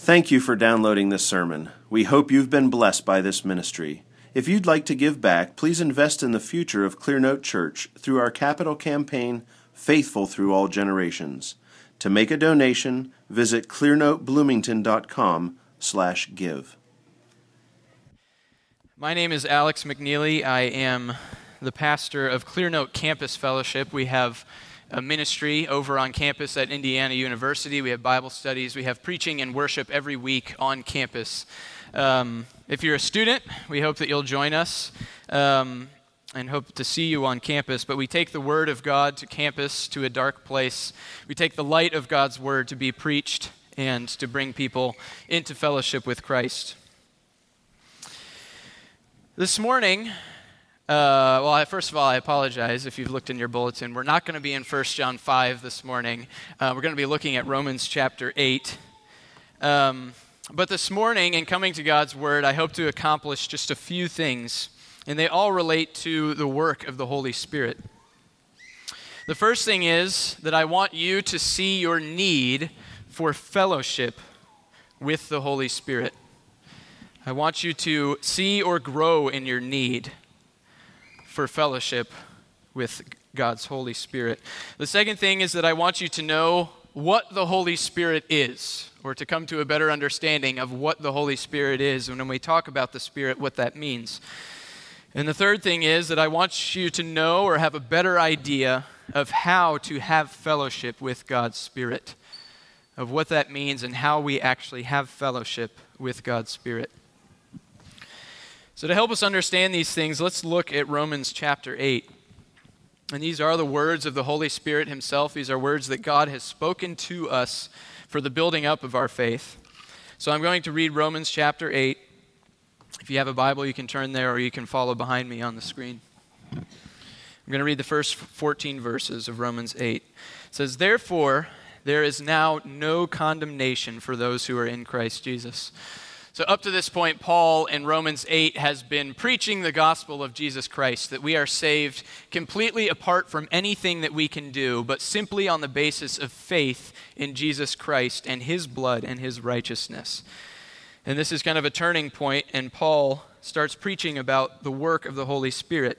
Thank you for downloading this sermon. We hope you've been blessed by this ministry. If you'd like to give back, please invest in the future of Clearnote Church through our capital campaign, Faithful Through All Generations. To make a donation, visit clearnotebloomington.com slash give. My name is Alex McNeely. I am the pastor of Clearnote Campus Fellowship. We have a ministry over on campus at Indiana University. We have Bible studies. We have preaching and worship every week on campus. Um, if you're a student, we hope that you'll join us um, and hope to see you on campus. But we take the Word of God to campus, to a dark place. We take the light of God's Word to be preached and to bring people into fellowship with Christ. This morning, uh, well, I, first of all, I apologize if you've looked in your bulletin. We're not going to be in 1 John 5 this morning. Uh, we're going to be looking at Romans chapter 8. Um, but this morning, in coming to God's Word, I hope to accomplish just a few things, and they all relate to the work of the Holy Spirit. The first thing is that I want you to see your need for fellowship with the Holy Spirit. I want you to see or grow in your need for fellowship with God's Holy Spirit. The second thing is that I want you to know what the Holy Spirit is, or to come to a better understanding of what the Holy Spirit is, and when we talk about the Spirit, what that means. And the third thing is that I want you to know or have a better idea of how to have fellowship with God's Spirit, of what that means and how we actually have fellowship with God's Spirit. So, to help us understand these things, let's look at Romans chapter 8. And these are the words of the Holy Spirit Himself. These are words that God has spoken to us for the building up of our faith. So, I'm going to read Romans chapter 8. If you have a Bible, you can turn there or you can follow behind me on the screen. I'm going to read the first 14 verses of Romans 8. It says, Therefore, there is now no condemnation for those who are in Christ Jesus. So, up to this point, Paul in Romans 8 has been preaching the gospel of Jesus Christ, that we are saved completely apart from anything that we can do, but simply on the basis of faith in Jesus Christ and his blood and his righteousness. And this is kind of a turning point, and Paul starts preaching about the work of the Holy Spirit.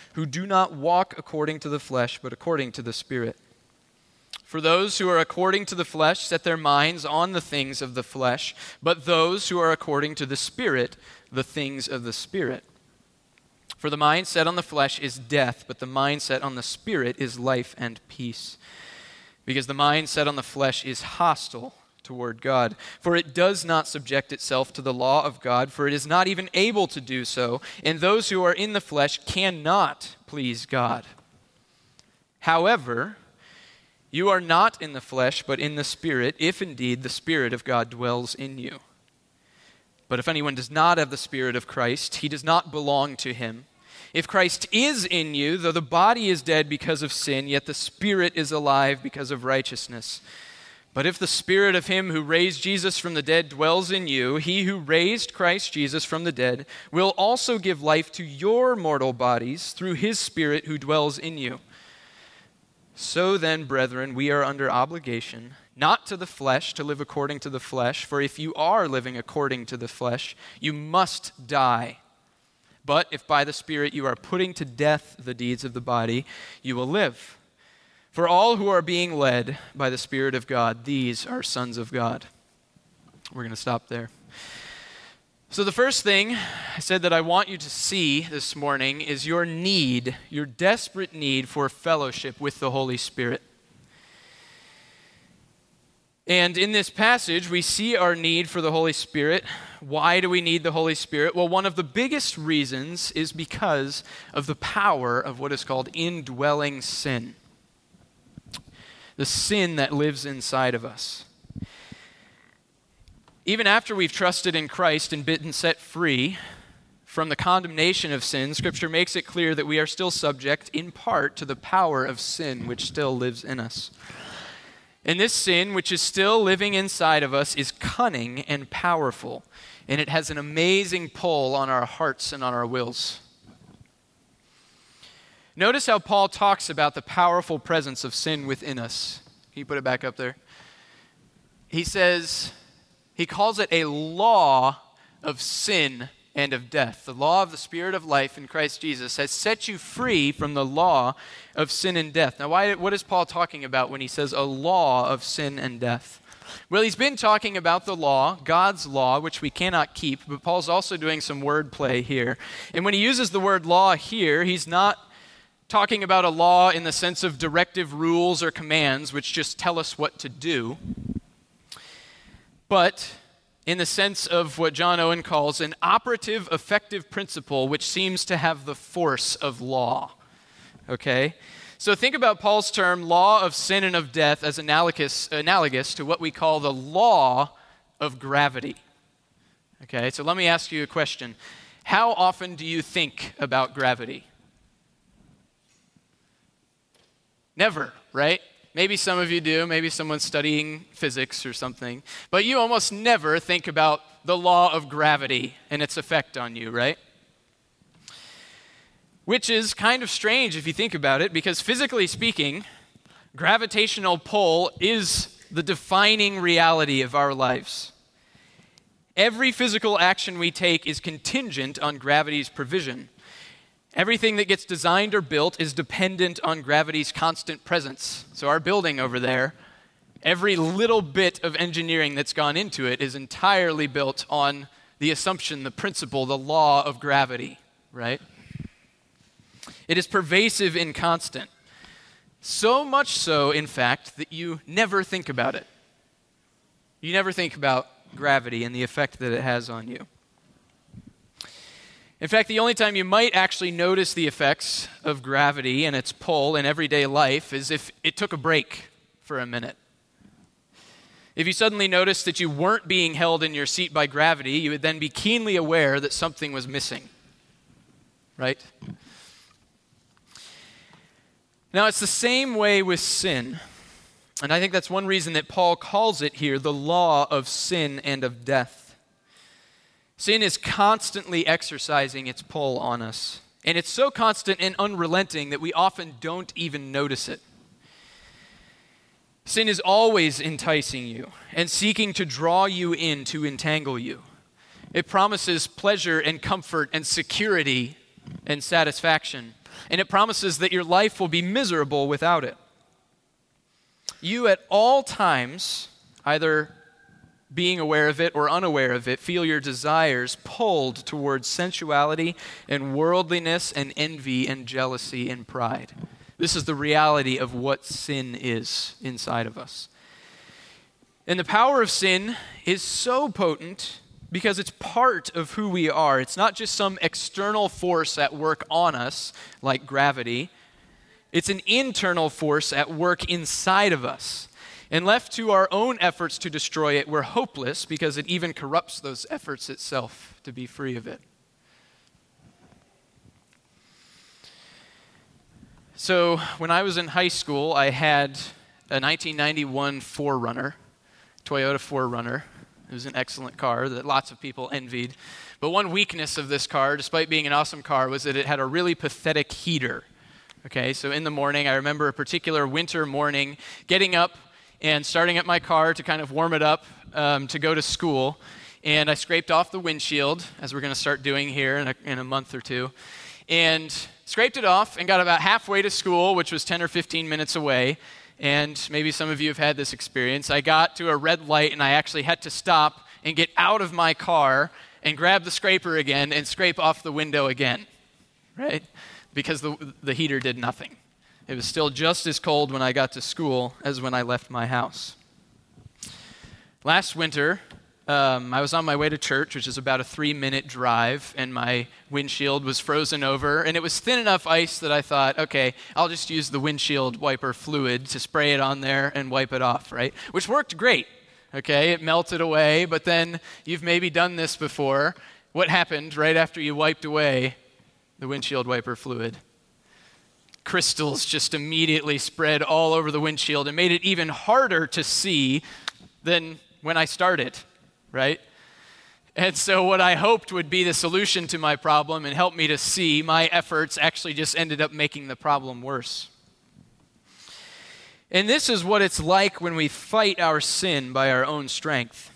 who do not walk according to the flesh, but according to the Spirit. For those who are according to the flesh set their minds on the things of the flesh, but those who are according to the Spirit, the things of the Spirit. For the mind set on the flesh is death, but the mind set on the Spirit is life and peace. Because the mind set on the flesh is hostile toward God. For it does not subject itself to the law of God, for it is not even able to do so, and those who are in the flesh cannot please God. However, you are not in the flesh, but in the Spirit, if indeed the Spirit of God dwells in you. But if anyone does not have the Spirit of Christ, he does not belong to him. If Christ is in you, though the body is dead because of sin, yet the Spirit is alive because of righteousness. But if the Spirit of Him who raised Jesus from the dead dwells in you, He who raised Christ Jesus from the dead will also give life to your mortal bodies through His Spirit who dwells in you. So then, brethren, we are under obligation, not to the flesh, to live according to the flesh, for if you are living according to the flesh, you must die. But if by the Spirit you are putting to death the deeds of the body, you will live. For all who are being led by the Spirit of God, these are sons of God. We're going to stop there. So, the first thing I said that I want you to see this morning is your need, your desperate need for fellowship with the Holy Spirit. And in this passage, we see our need for the Holy Spirit. Why do we need the Holy Spirit? Well, one of the biggest reasons is because of the power of what is called indwelling sin the sin that lives inside of us. Even after we've trusted in Christ and been set free from the condemnation of sin, Scripture makes it clear that we are still subject, in part, to the power of sin which still lives in us. And this sin, which is still living inside of us, is cunning and powerful, and it has an amazing pull on our hearts and on our wills. Notice how Paul talks about the powerful presence of sin within us. Can you put it back up there? He says, he calls it a law of sin and of death. The law of the Spirit of life in Christ Jesus has set you free from the law of sin and death. Now, why, what is Paul talking about when he says a law of sin and death? Well, he's been talking about the law, God's law, which we cannot keep, but Paul's also doing some wordplay here. And when he uses the word law here, he's not talking about a law in the sense of directive rules or commands, which just tell us what to do, but in the sense of what John Owen calls an operative effective principle which seems to have the force of law. Okay? So think about Paul's term, law of sin and of death, as analogous, analogous to what we call the law of gravity. Okay, so let me ask you a question. How often do you think about gravity? Never, right? Maybe some of you do, maybe someone's studying physics or something, but you almost never think about the law of gravity and its effect on you, right? Which is kind of strange if you think about it, because physically speaking, gravitational pull is the defining reality of our lives. Every physical action we take is contingent on gravity's provision. Everything that gets designed or built is dependent on gravity's constant presence. So, our building over there, every little bit of engineering that's gone into it is entirely built on the assumption, the principle, the law of gravity, right? It is pervasive and constant. So much so, in fact, that you never think about it. You never think about gravity and the effect that it has on you. In fact, the only time you might actually notice the effects of gravity and its pull in everyday life is if it took a break for a minute. If you suddenly noticed that you weren't being held in your seat by gravity, you would then be keenly aware that something was missing. Right? Now, it's the same way with sin. And I think that's one reason that Paul calls it here the law of sin and of death. Sin is constantly exercising its pull on us. And it's so constant and unrelenting that we often don't even notice it. Sin is always enticing you and seeking to draw you in to entangle you. It promises pleasure and comfort and security and satisfaction. And it promises that your life will be miserable without it. You at all times either being aware of it or unaware of it, feel your desires pulled towards sensuality and worldliness and envy and jealousy and pride. This is the reality of what sin is inside of us. And the power of sin is so potent because it's part of who we are. It's not just some external force at work on us, like gravity, it's an internal force at work inside of us. And left to our own efforts to destroy it, we're hopeless because it even corrupts those efforts itself to be free of it. So, when I was in high school, I had a 1991 4Runner, Toyota 4Runner. It was an excellent car that lots of people envied. But one weakness of this car, despite being an awesome car, was that it had a really pathetic heater. Okay, so in the morning, I remember a particular winter morning getting up and starting up my car to kind of warm it up um, to go to school. And I scraped off the windshield, as we're going to start doing here in a, in a month or two, and scraped it off and got about halfway to school, which was 10 or 15 minutes away. And maybe some of you have had this experience. I got to a red light and I actually had to stop and get out of my car and grab the scraper again and scrape off the window again, right? Because the, the heater did nothing. It was still just as cold when I got to school as when I left my house. Last winter, um, I was on my way to church, which is about a three minute drive, and my windshield was frozen over. And it was thin enough ice that I thought, okay, I'll just use the windshield wiper fluid to spray it on there and wipe it off, right? Which worked great. Okay, it melted away, but then you've maybe done this before. What happened right after you wiped away the windshield wiper fluid? Crystals just immediately spread all over the windshield and made it even harder to see than when I started, right? And so, what I hoped would be the solution to my problem and help me to see, my efforts actually just ended up making the problem worse. And this is what it's like when we fight our sin by our own strength.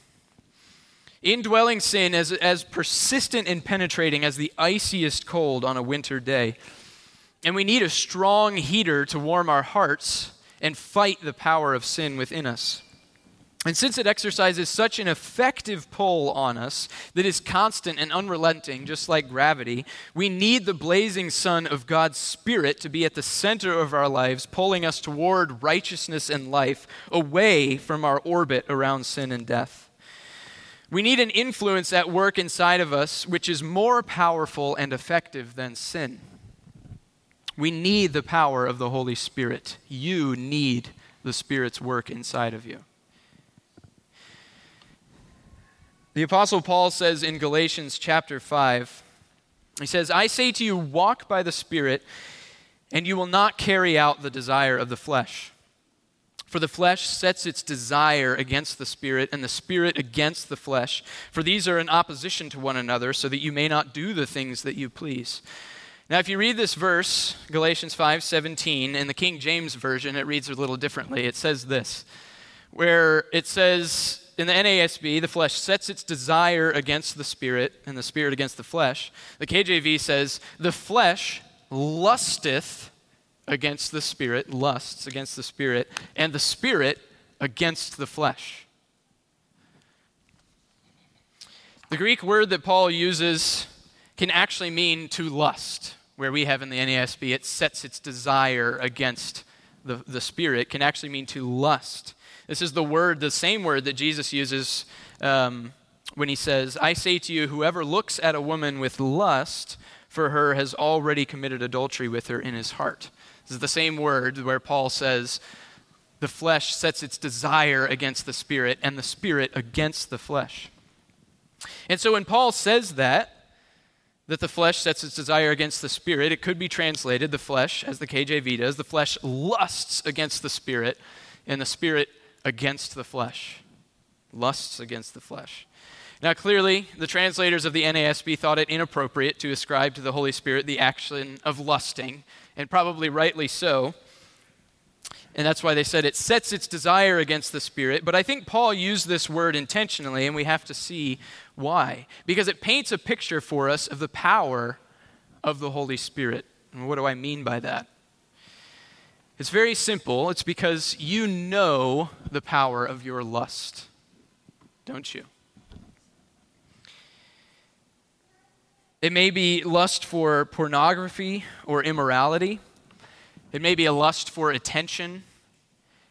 Indwelling sin as, as persistent and penetrating as the iciest cold on a winter day. And we need a strong heater to warm our hearts and fight the power of sin within us. And since it exercises such an effective pull on us that is constant and unrelenting, just like gravity, we need the blazing sun of God's Spirit to be at the center of our lives, pulling us toward righteousness and life, away from our orbit around sin and death. We need an influence at work inside of us which is more powerful and effective than sin. We need the power of the Holy Spirit. You need the Spirit's work inside of you. The Apostle Paul says in Galatians chapter 5, he says, I say to you, walk by the Spirit, and you will not carry out the desire of the flesh. For the flesh sets its desire against the Spirit, and the Spirit against the flesh. For these are in opposition to one another, so that you may not do the things that you please. Now, if you read this verse, Galatians 5 17, in the King James Version, it reads a little differently. It says this, where it says, in the NASB, the flesh sets its desire against the spirit, and the spirit against the flesh. The KJV says, the flesh lusteth against the spirit, lusts against the spirit, and the spirit against the flesh. The Greek word that Paul uses can actually mean to lust, where we have in the NASB, it sets its desire against the, the spirit, can actually mean to lust. This is the word, the same word that Jesus uses um, when he says, I say to you, whoever looks at a woman with lust for her has already committed adultery with her in his heart. This is the same word where Paul says, the flesh sets its desire against the spirit, and the spirit against the flesh. And so when Paul says that, that the flesh sets its desire against the spirit, it could be translated the flesh, as the KJV does, the flesh lusts against the spirit, and the spirit against the flesh, lusts against the flesh. Now, clearly, the translators of the NASB thought it inappropriate to ascribe to the Holy Spirit the action of lusting, and probably rightly so. And that's why they said it sets its desire against the Spirit. But I think Paul used this word intentionally, and we have to see why. Because it paints a picture for us of the power of the Holy Spirit. And what do I mean by that? It's very simple. It's because you know the power of your lust, don't you? It may be lust for pornography or immorality. It may be a lust for attention.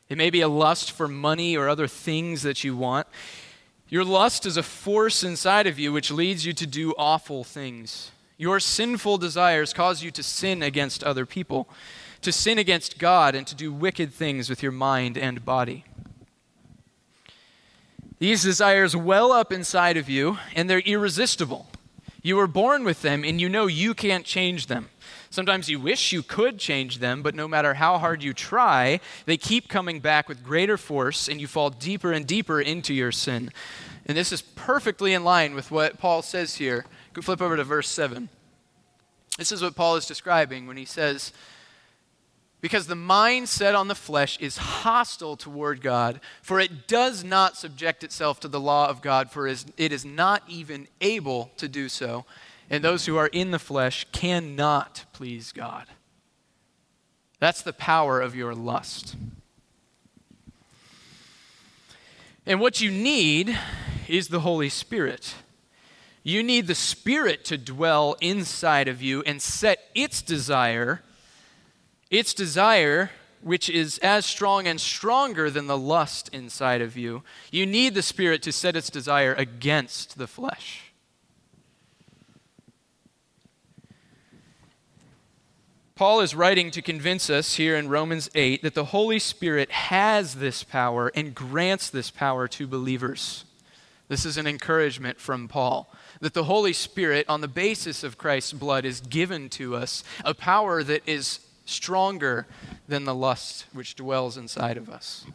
It may be a lust for money or other things that you want. Your lust is a force inside of you which leads you to do awful things. Your sinful desires cause you to sin against other people to sin against God and to do wicked things with your mind and body. These desires well up inside of you, and they're irresistible. You were born with them, and you know you can't change them. Sometimes you wish you could change them, but no matter how hard you try, they keep coming back with greater force, and you fall deeper and deeper into your sin. And this is perfectly in line with what Paul says here. Flip over to verse 7. This is what Paul is describing when he says, because the mind set on the flesh is hostile toward God, for it does not subject itself to the law of God, for it is not even able to do so. And those who are in the flesh cannot please God. That's the power of your lust. And what you need is the Holy Spirit. You need the Spirit to dwell inside of you and set its desire its desire, which is as strong and stronger than the lust inside of you, you need the Spirit to set its desire against the flesh. Paul is writing to convince us here in Romans 8 that the Holy Spirit has this power and grants this power to believers. This is an encouragement from Paul that the Holy Spirit, on the basis of Christ's blood, is given to us, a power that is stronger than the lust which dwells inside of us.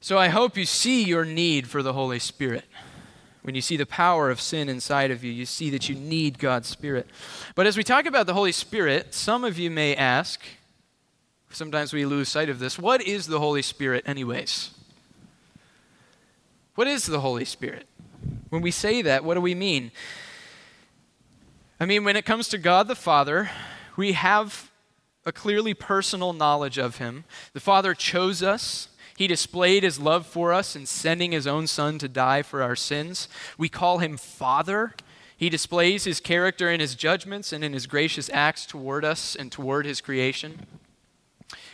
So I hope you see your need for the Holy Spirit. When you see the power of sin inside of you, you see that you need God's Spirit. But as we talk about the Holy Spirit, some of you may ask, sometimes we lose sight of this, what is the Holy Spirit, anyways? What is the Holy Spirit? When we say that, what do we mean? I mean, when it comes to God the Father, we have a clearly personal knowledge of Him. The Father chose us, he displayed his love for us in sending his own son to die for our sins. We call him Father. He displays his character in his judgments and in his gracious acts toward us and toward his creation.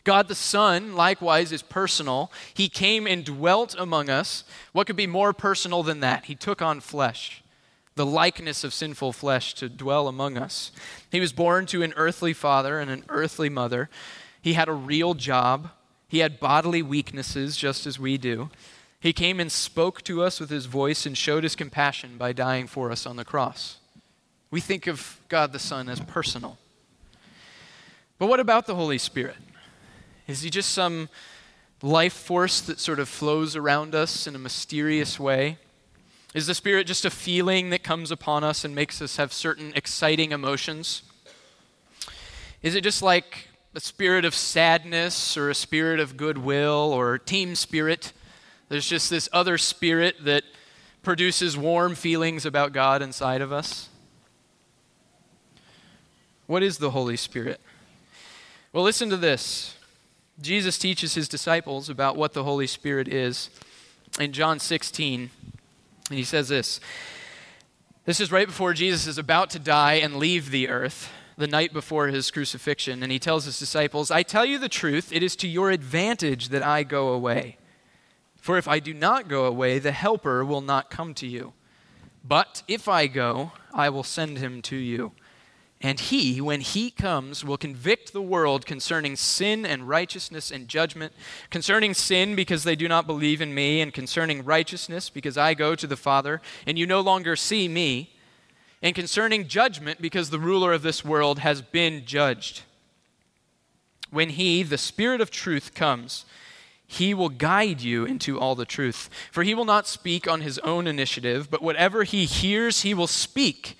God the Son, likewise, is personal. He came and dwelt among us. What could be more personal than that? He took on flesh, the likeness of sinful flesh, to dwell among us. He was born to an earthly father and an earthly mother. He had a real job. He had bodily weaknesses just as we do. He came and spoke to us with his voice and showed his compassion by dying for us on the cross. We think of God the Son as personal. But what about the Holy Spirit? Is he just some life force that sort of flows around us in a mysterious way? Is the Spirit just a feeling that comes upon us and makes us have certain exciting emotions? Is it just like a spirit of sadness or a spirit of goodwill or team spirit. There's just this other spirit that produces warm feelings about God inside of us. What is the Holy Spirit? Well, listen to this. Jesus teaches his disciples about what the Holy Spirit is in John 16, and he says this. This is right before Jesus is about to die and leave the earth the night before his crucifixion, and he tells his disciples, I tell you the truth, it is to your advantage that I go away. For if I do not go away, the Helper will not come to you. But if I go, I will send him to you. And he, when he comes, will convict the world concerning sin and righteousness and judgment. Concerning sin, because they do not believe in me, and concerning righteousness, because I go to the Father, and you no longer see me and concerning judgment, because the ruler of this world has been judged. When he, the Spirit of truth, comes, he will guide you into all the truth. For he will not speak on his own initiative, but whatever he hears, he will speak,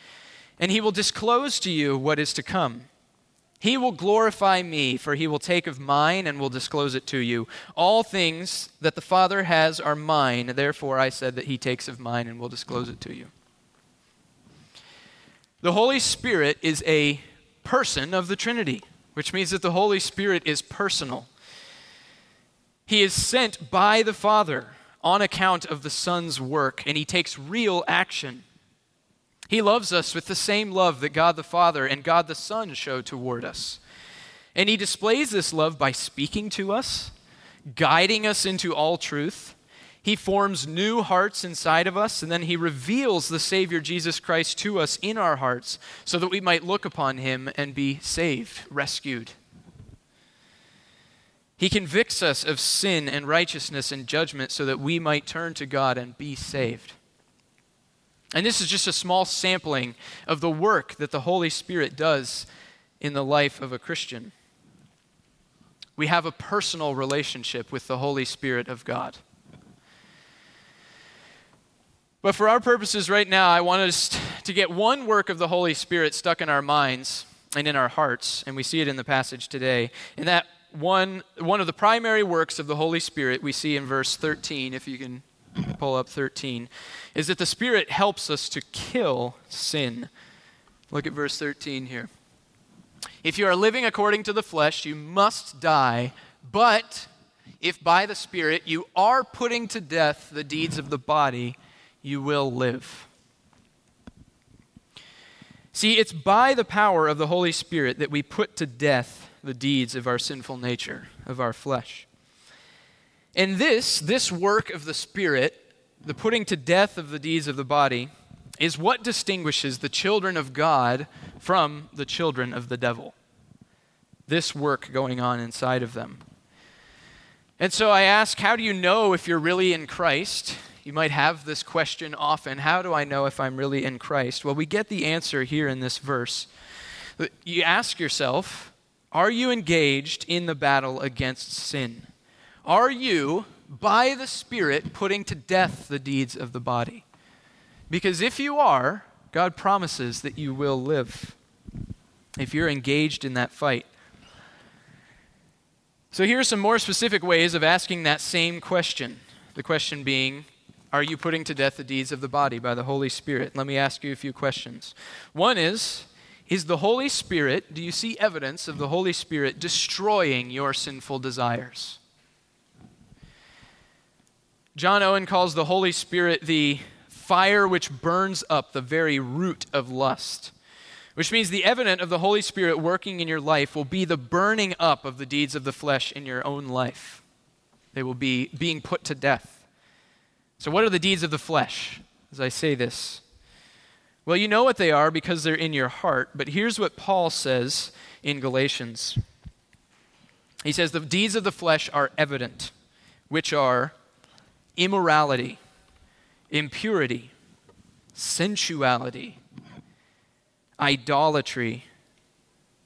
and he will disclose to you what is to come. He will glorify me, for he will take of mine and will disclose it to you. All things that the Father has are mine, therefore I said that he takes of mine and will disclose it to you. The Holy Spirit is a person of the Trinity, which means that the Holy Spirit is personal. He is sent by the Father on account of the Son's work, and he takes real action. He loves us with the same love that God the Father and God the Son show toward us. And he displays this love by speaking to us, guiding us into all truth, he forms new hearts inside of us, and then He reveals the Savior Jesus Christ to us in our hearts so that we might look upon Him and be saved, rescued. He convicts us of sin and righteousness and judgment so that we might turn to God and be saved. And this is just a small sampling of the work that the Holy Spirit does in the life of a Christian. We have a personal relationship with the Holy Spirit of God. But for our purposes right now, I want us to get one work of the Holy Spirit stuck in our minds and in our hearts, and we see it in the passage today. And that one, one of the primary works of the Holy Spirit we see in verse 13, if you can pull up 13, is that the Spirit helps us to kill sin. Look at verse 13 here. If you are living according to the flesh, you must die, but if by the Spirit you are putting to death the deeds of the body, you will live. See, it's by the power of the Holy Spirit that we put to death the deeds of our sinful nature, of our flesh. And this, this work of the Spirit, the putting to death of the deeds of the body, is what distinguishes the children of God from the children of the devil. This work going on inside of them. And so I ask, how do you know if you're really in Christ? You might have this question often How do I know if I'm really in Christ? Well, we get the answer here in this verse. You ask yourself, Are you engaged in the battle against sin? Are you, by the Spirit, putting to death the deeds of the body? Because if you are, God promises that you will live if you're engaged in that fight. So, here are some more specific ways of asking that same question. The question being, are you putting to death the deeds of the body by the Holy Spirit? Let me ask you a few questions. One is Is the Holy Spirit, do you see evidence of the Holy Spirit destroying your sinful desires? John Owen calls the Holy Spirit the fire which burns up the very root of lust, which means the evidence of the Holy Spirit working in your life will be the burning up of the deeds of the flesh in your own life. They will be being put to death. So, what are the deeds of the flesh as I say this? Well, you know what they are because they're in your heart, but here's what Paul says in Galatians. He says, The deeds of the flesh are evident, which are immorality, impurity, sensuality, idolatry,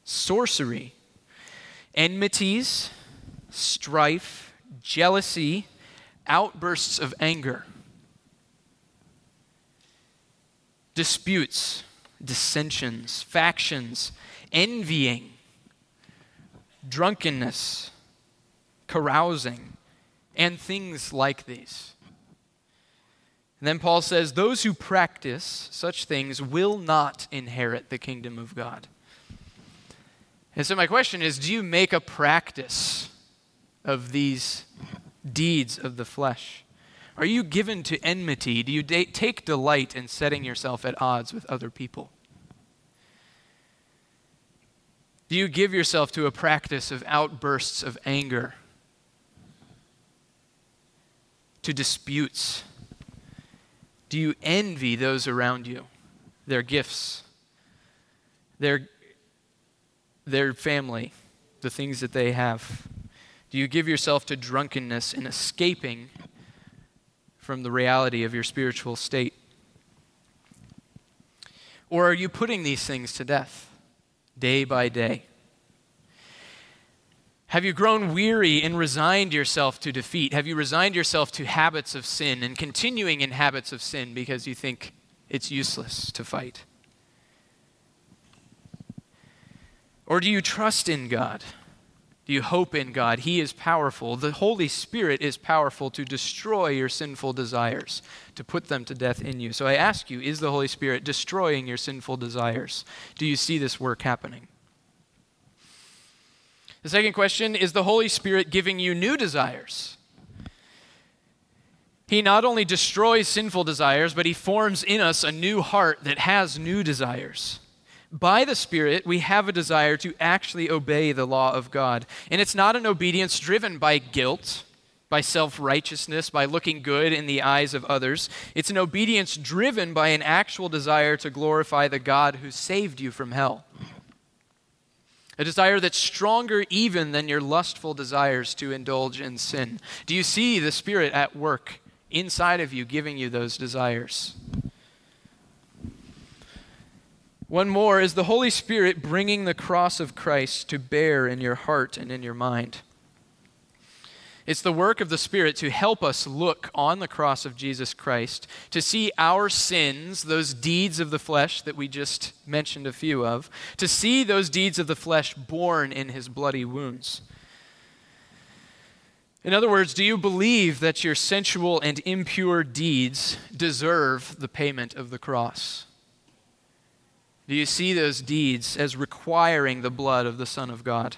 sorcery, enmities, strife, jealousy outbursts of anger, disputes, dissensions, factions, envying, drunkenness, carousing, and things like these. And then Paul says, Those who practice such things will not inherit the kingdom of God. And so, my question is do you make a practice of these deeds of the flesh? Are you given to enmity? Do you de- take delight in setting yourself at odds with other people? Do you give yourself to a practice of outbursts of anger, to disputes? Do you envy those around you, their gifts, their, their family, the things that they have? Do you give yourself to drunkenness and escaping from the reality of your spiritual state? Or are you putting these things to death day by day? Have you grown weary and resigned yourself to defeat? Have you resigned yourself to habits of sin and continuing in habits of sin because you think it's useless to fight? Or do you trust in God? You hope in God? He is powerful. The Holy Spirit is powerful to destroy your sinful desires, to put them to death in you. So I ask you, is the Holy Spirit destroying your sinful desires? Do you see this work happening? The second question is the Holy Spirit giving you new desires? He not only destroys sinful desires, but he forms in us a new heart that has new desires by the Spirit, we have a desire to actually obey the law of God. And it's not an obedience driven by guilt, by self righteousness, by looking good in the eyes of others. It's an obedience driven by an actual desire to glorify the God who saved you from hell. A desire that's stronger even than your lustful desires to indulge in sin. Do you see the Spirit at work inside of you, giving you those desires? One more is the Holy Spirit bringing the cross of Christ to bear in your heart and in your mind. It's the work of the Spirit to help us look on the cross of Jesus Christ, to see our sins, those deeds of the flesh that we just mentioned a few of, to see those deeds of the flesh borne in his bloody wounds. In other words, do you believe that your sensual and impure deeds deserve the payment of the cross? Do you see those deeds as requiring the blood of the Son of God?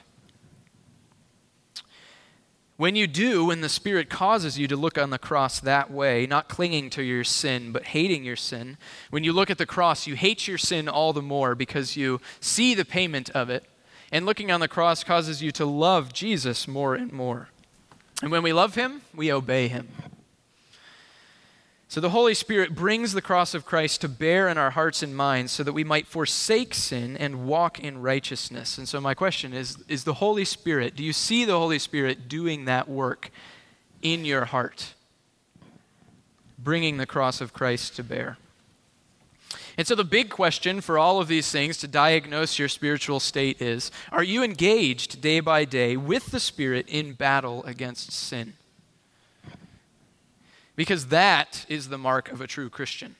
When you do, when the Spirit causes you to look on the cross that way, not clinging to your sin, but hating your sin, when you look at the cross, you hate your sin all the more because you see the payment of it. And looking on the cross causes you to love Jesus more and more. And when we love him, we obey him. So the Holy Spirit brings the cross of Christ to bear in our hearts and minds so that we might forsake sin and walk in righteousness. And so my question is is the Holy Spirit, do you see the Holy Spirit doing that work in your heart? Bringing the cross of Christ to bear. And so the big question for all of these things to diagnose your spiritual state is are you engaged day by day with the Spirit in battle against sin? Because that is the mark of a true Christian.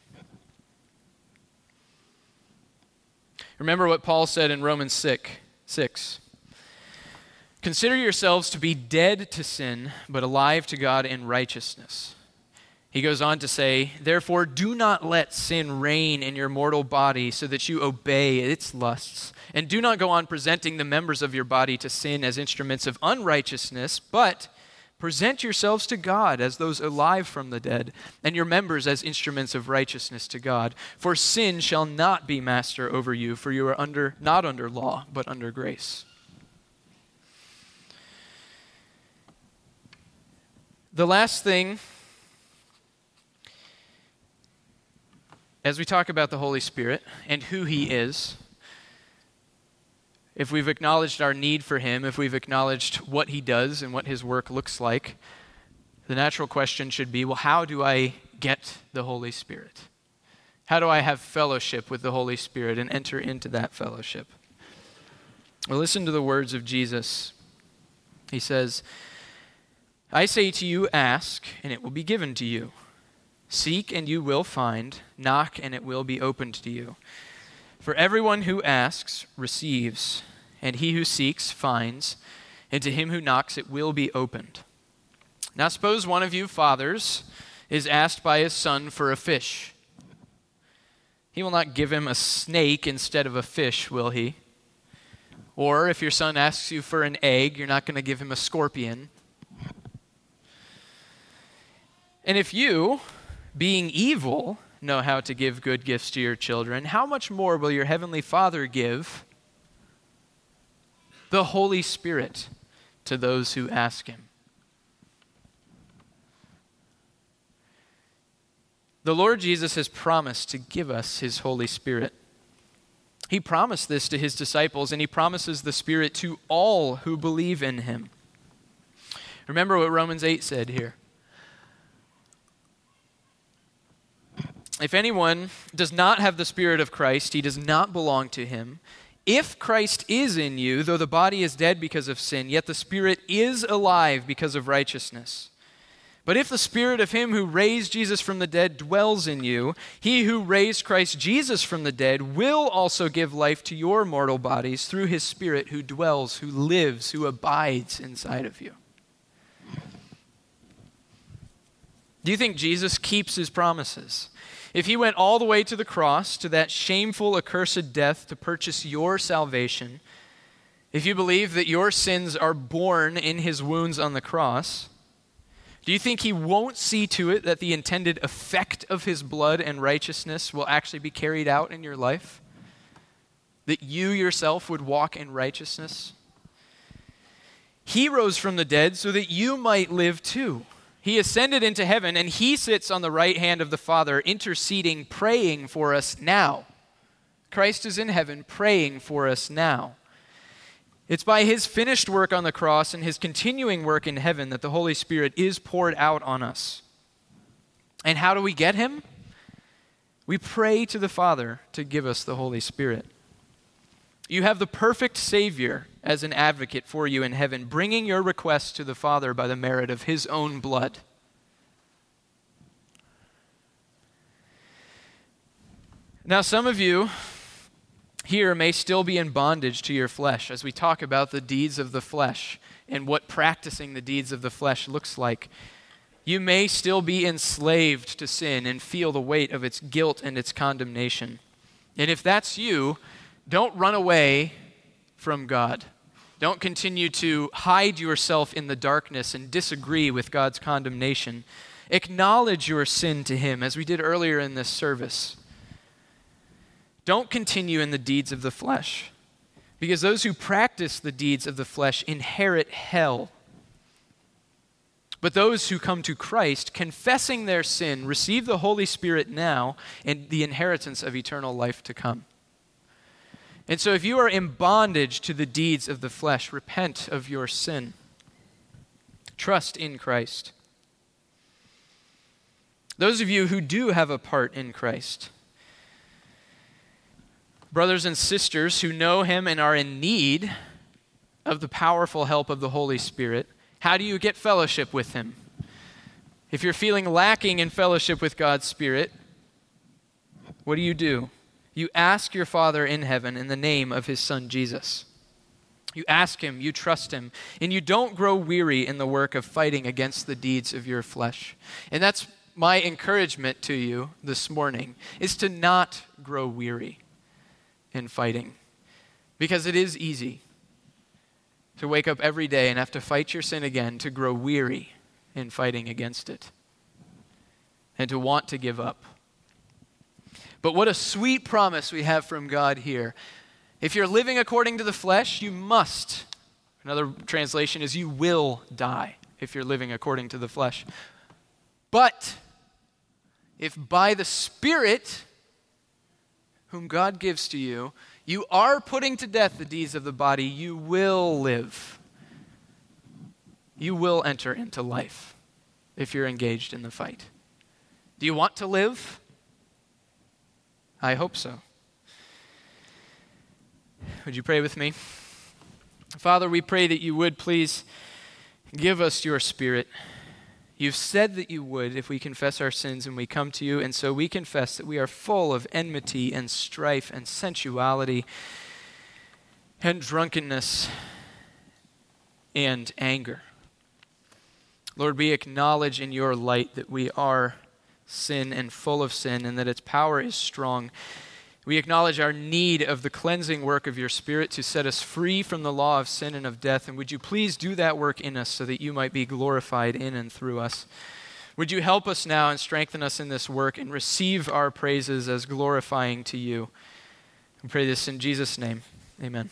Remember what Paul said in Romans 6. 6. Consider yourselves to be dead to sin, but alive to God in righteousness. He goes on to say, Therefore, do not let sin reign in your mortal body so that you obey its lusts. And do not go on presenting the members of your body to sin as instruments of unrighteousness, but present yourselves to God as those alive from the dead, and your members as instruments of righteousness to God. For sin shall not be master over you, for you are under, not under law, but under grace. The last thing as we talk about the Holy Spirit and who He is, if we've acknowledged our need for Him, if we've acknowledged what He does and what His work looks like, the natural question should be well, how do I get the Holy Spirit? How do I have fellowship with the Holy Spirit and enter into that fellowship? Well, listen to the words of Jesus. He says, I say to you, ask, and it will be given to you. Seek and you will find, knock and it will be opened to you. For everyone who asks receives, and he who seeks finds, and to him who knocks it will be opened. Now, suppose one of you fathers is asked by his son for a fish. He will not give him a snake instead of a fish, will he? Or if your son asks you for an egg, you're not going to give him a scorpion. And if you, being evil, know how to give good gifts to your children, how much more will your heavenly Father give the Holy Spirit to those who ask him? The Lord Jesus has promised to give us his Holy Spirit. He promised this to his disciples, and he promises the Spirit to all who believe in him. Remember what Romans 8 said here. If anyone does not have the Spirit of Christ, he does not belong to him. If Christ is in you, though the body is dead because of sin, yet the Spirit is alive because of righteousness. But if the Spirit of Him who raised Jesus from the dead dwells in you, He who raised Christ Jesus from the dead will also give life to your mortal bodies through His Spirit who dwells, who lives, who abides inside of you. Do you think Jesus keeps His promises? If he went all the way to the cross, to that shameful, accursed death to purchase your salvation, if you believe that your sins are borne in his wounds on the cross, do you think he won't see to it that the intended effect of his blood and righteousness will actually be carried out in your life? That you yourself would walk in righteousness? He rose from the dead so that you might live too. He ascended into heaven and he sits on the right hand of the Father, interceding, praying for us now. Christ is in heaven, praying for us now. It's by his finished work on the cross and his continuing work in heaven that the Holy Spirit is poured out on us. And how do we get him? We pray to the Father to give us the Holy Spirit. You have the perfect Savior as an advocate for you in heaven, bringing your requests to the Father by the merit of his own blood. Now, some of you here may still be in bondage to your flesh as we talk about the deeds of the flesh and what practicing the deeds of the flesh looks like. You may still be enslaved to sin and feel the weight of its guilt and its condemnation. And if that's you, don't run away from God. Don't continue to hide yourself in the darkness and disagree with God's condemnation. Acknowledge your sin to Him, as we did earlier in this service. Don't continue in the deeds of the flesh, because those who practice the deeds of the flesh inherit hell. But those who come to Christ, confessing their sin, receive the Holy Spirit now and the inheritance of eternal life to come. And so, if you are in bondage to the deeds of the flesh, repent of your sin. Trust in Christ. Those of you who do have a part in Christ, brothers and sisters who know Him and are in need of the powerful help of the Holy Spirit, how do you get fellowship with Him? If you're feeling lacking in fellowship with God's Spirit, what do you do? You ask your Father in heaven in the name of His Son Jesus. You ask Him, you trust Him, and you don't grow weary in the work of fighting against the deeds of your flesh. And that's my encouragement to you this morning is to not grow weary in fighting because it is easy to wake up every day and have to fight your sin again, to grow weary in fighting against it, and to want to give up. But what a sweet promise we have from God here. If you're living according to the flesh, you must. Another translation is you will die if you're living according to the flesh. But if by the Spirit, whom God gives to you, you are putting to death the deeds of the body, you will live. You will enter into life if you're engaged in the fight. Do you want to live? I hope so. Would you pray with me? Father, we pray that you would please give us your spirit. You've said that you would if we confess our sins and we come to you, and so we confess that we are full of enmity and strife and sensuality and drunkenness and anger. Lord, we acknowledge in your light that we are sin and full of sin and that its power is strong. We acknowledge our need of the cleansing work of your Spirit to set us free from the law of sin and of death. And would you please do that work in us so that you might be glorified in and through us? Would you help us now and strengthen us in this work and receive our praises as glorifying to you? We pray this in Jesus' name. Amen.